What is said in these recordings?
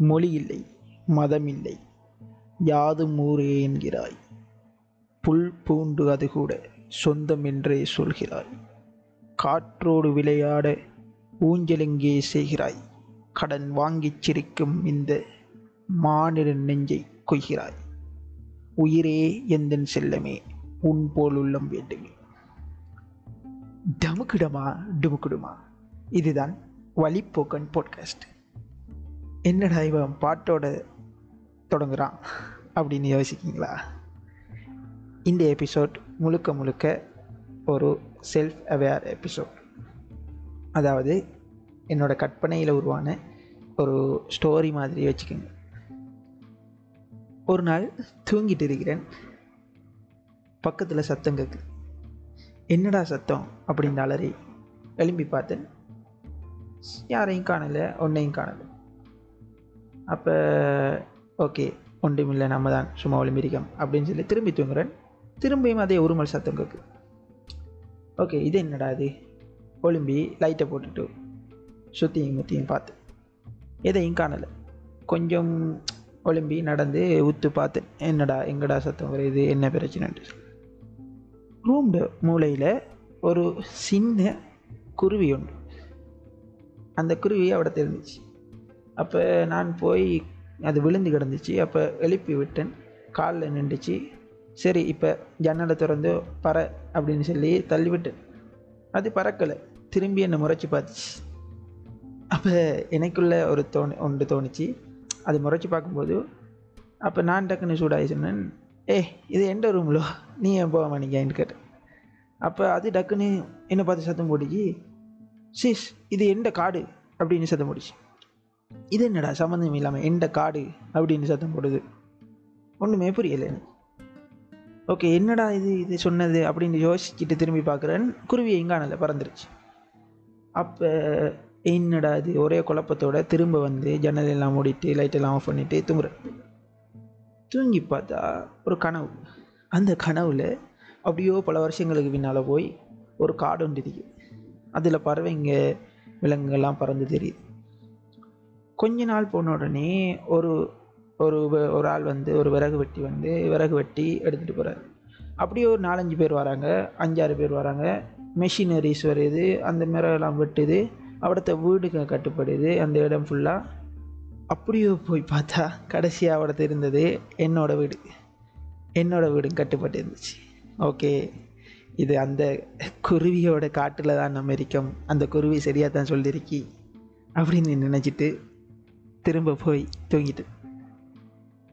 மொழி இல்லை மதம் இல்லை யாதும் ஊரே என்கிறாய். புல் பூண்டு அது கூட சொந்தம் என்றே சொல்கிறாய். காற்றோடு விளையாட ஊஞ்சலெங்கே செய்கிறாய்? கடன் வாங்கிச் சிரிக்கும் இந்த மானிட நெஞ்சை கொய்கிறாய். உயிரே எந்தன் செல்லமே உன் போல் உள்ளம் வேண்டுமே. டமுக்குடமா டுமுக்குடுமா. இதுதான் வழிப்போக்கன் பாட்காஸ்ட். என்னடா இவன் பாட்டோட தொடங்குறான் அப்படின்னு யோசிக்கிங்களா இந்த எபிசோட் முழுக்க முழுக்க ஒரு செல்ஃப் அவேர் எபிசோட் அதாவது என்னோட கற்பனையில் உருவான ஒரு ஸ்டோரி மாதிரி வச்சுக்கோங்க. ஒரு நாள் தூங்கிட்டு இருக்கிறேன். பக்கத்தில் சத்தம் கேட்குது என்னடா சத்தம் அப்படின்னு அலறி எழும்பி பார்த்தேன். யாரையும் காணலை ஒன்றையும் காணலை. அப்போ ஓகே ஒன்றுமில்லை நம்ம தான் சும்மா ஒளிமிரிக்கம் அப்படின்னு சொல்லி திரும்பி தூங்குறேன். திரும்பியும் அதே உருமல் சத்தம் கேட்கு ஓகே இது என்னடா இது? ஒளிம்பி லைட்டை போட்டுட்டு சுற்றியும் முத்தியும் பார்த்து. எதையும் காணலை. கொஞ்சம் ஒளிம்பி நடந்து உத்து பார்த்து என்னடா எங்கடா சத்தம் வருது? என்ன பிரச்சனைன்ட்டு. ரூம் மூளையில் ஒரு சின்ன குருவி உண்டு. அந்த குருவி அவட தெரிஞ்சிச்சு. அப்போ நான் போய் அது விழுந்து கிடந்துச்சு. அப்போ எழுப்பி விட்டேன். காலில் நின்றுச்சு. சரி இப்போ ஜன்னலை திறந்து பற அப்படின்னு சொல்லி தள்ளிவிட்டேன் அது பறக்கலை. திரும்பி என்னை முறைச்சி பார்த்துச்சு. அப்போ எனக்குள்ள ஒரு தோணு ஒன்று தோணுச்சு. அது முறைச்சி பார்க்கும்போது அப்போ நான் டக்குன்னு சூடாகி சொன்னேன் ஏ இது எந்த ரூம்லோ நீ ஏன் போக மாட்டீங்கன்னு கேட்டேன். அப்போ அது டக்குன்னு என்னை பார்த்து சத்தம் போட்டுச்சு. சிஸ் இது எந்த காடு? அப்படின்னு சத்தம் போட்டுச்சு. இது என்னடா சம்மந்தம் இல்லாமல் எந்த காடு அப்படின்னு சத்தம் போடுது. ஒன்றுமே புரியலை. ஓகே என்னடா இது? இது சொன்னது அப்படின்னு யோசிச்சுட்டு திரும்பி பார்க்குறேன். குருவி எங்கானல பறந்துருச்சு. அப்போ என்னடா இது? ஒரே குழப்பத்தோட திரும்ப வந்து ஜன்னல் எல்லாம் மூடிட்டு லைட்டெல்லாம் ஆஃப் பண்ணிவிட்டு தூங்குறேன். தூங்கி பார்த்தா ஒரு கனவு. அந்த கனவில் அப்படியோ பல வருஷங்களுக்கு பின்னால் போய் ஒரு காடு ஒன்று இருக்குது அதில் பறவைங்க விலங்குகள்லாம் பறந்து தெரியுது. கொஞ்ச நாள் போன உடனே ஒரு ஒரு ஒரு ஆள் வந்து ஒரு விறகு வெட்டி வந்து விறகு வெட்டி எடுத்துகிட்டு போகிறாரு அப்படியே ஒரு நாலஞ்சு பேர் வராங்க. அஞ்சாறு பேர் வராங்க. மெஷினரிஸ் வருது. அந்த மிரகெல்லாம் வெட்டுது. அவடத்த வீடுங்க கட்டுப்படுது. அந்த இடம் ஃபுல்லாக அப்படியே போய் பார்த்தா கடைசியாக அவடத்து இருந்தது என்னோடய வீடு. என்னோடய வீடும் கட்டுப்பட்டு இருந்துச்சு ஓகே. இது அந்த குருவியோட காட்டில் தான் நம்ம இருக்கோம். அந்த குருவி சரியாக தான் சொல்லியிருக்கி அப்படின்னு நினச்சிட்டு திரும்ப போய் தூங்கிட்டு.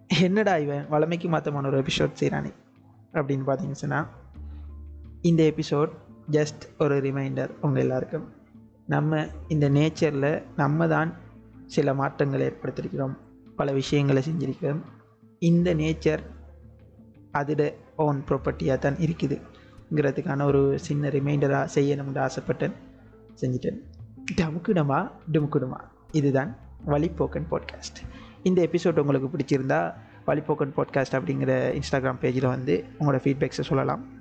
என்னடா இவன்? வளமைக்கு மாற்றமான ஒரு எபிசோட் செய்கிறானே அப்படின்னு பார்த்தீங்கன்னு சொன்னால் இந்த எபிசோட் ஜஸ்ட் ஒரு ரிமைண்டர் உங்கள் எல்லாருக்கும். நம்ம இந்த நேச்சரில் நம்ம தான் சில மாற்றங்களை ஏற்படுத்தியிருக்கிறோம். பல விஷயங்களை செஞ்சிருக்கிறோம். இந்த நேச்சர் அதோட ஓன் ப்ராப்பர்ட்டியாக தான் இருக்குதுங்கிறதுக்கான ஒரு சின்ன ரிமைண்டராக செய்யணும்னு ஆசைப்பட்டேன். செஞ்சுட்டேன். டமுக்குடமா டுமுக்குடுமா. இதுதான் வழிப்போக்கன் பாட்காஸ்ட் இந்த எபிசோட் உங்களுக்கு பிடிச்சிருந்தா வழிப்போக்கன் பாட்காஸ்ட் அப்படிங்கிற இன்ஸ்டாகிராம் பேஜில் வந்து உங்களோட ஃபீட்பேக்ஸை சொல்லலாம்.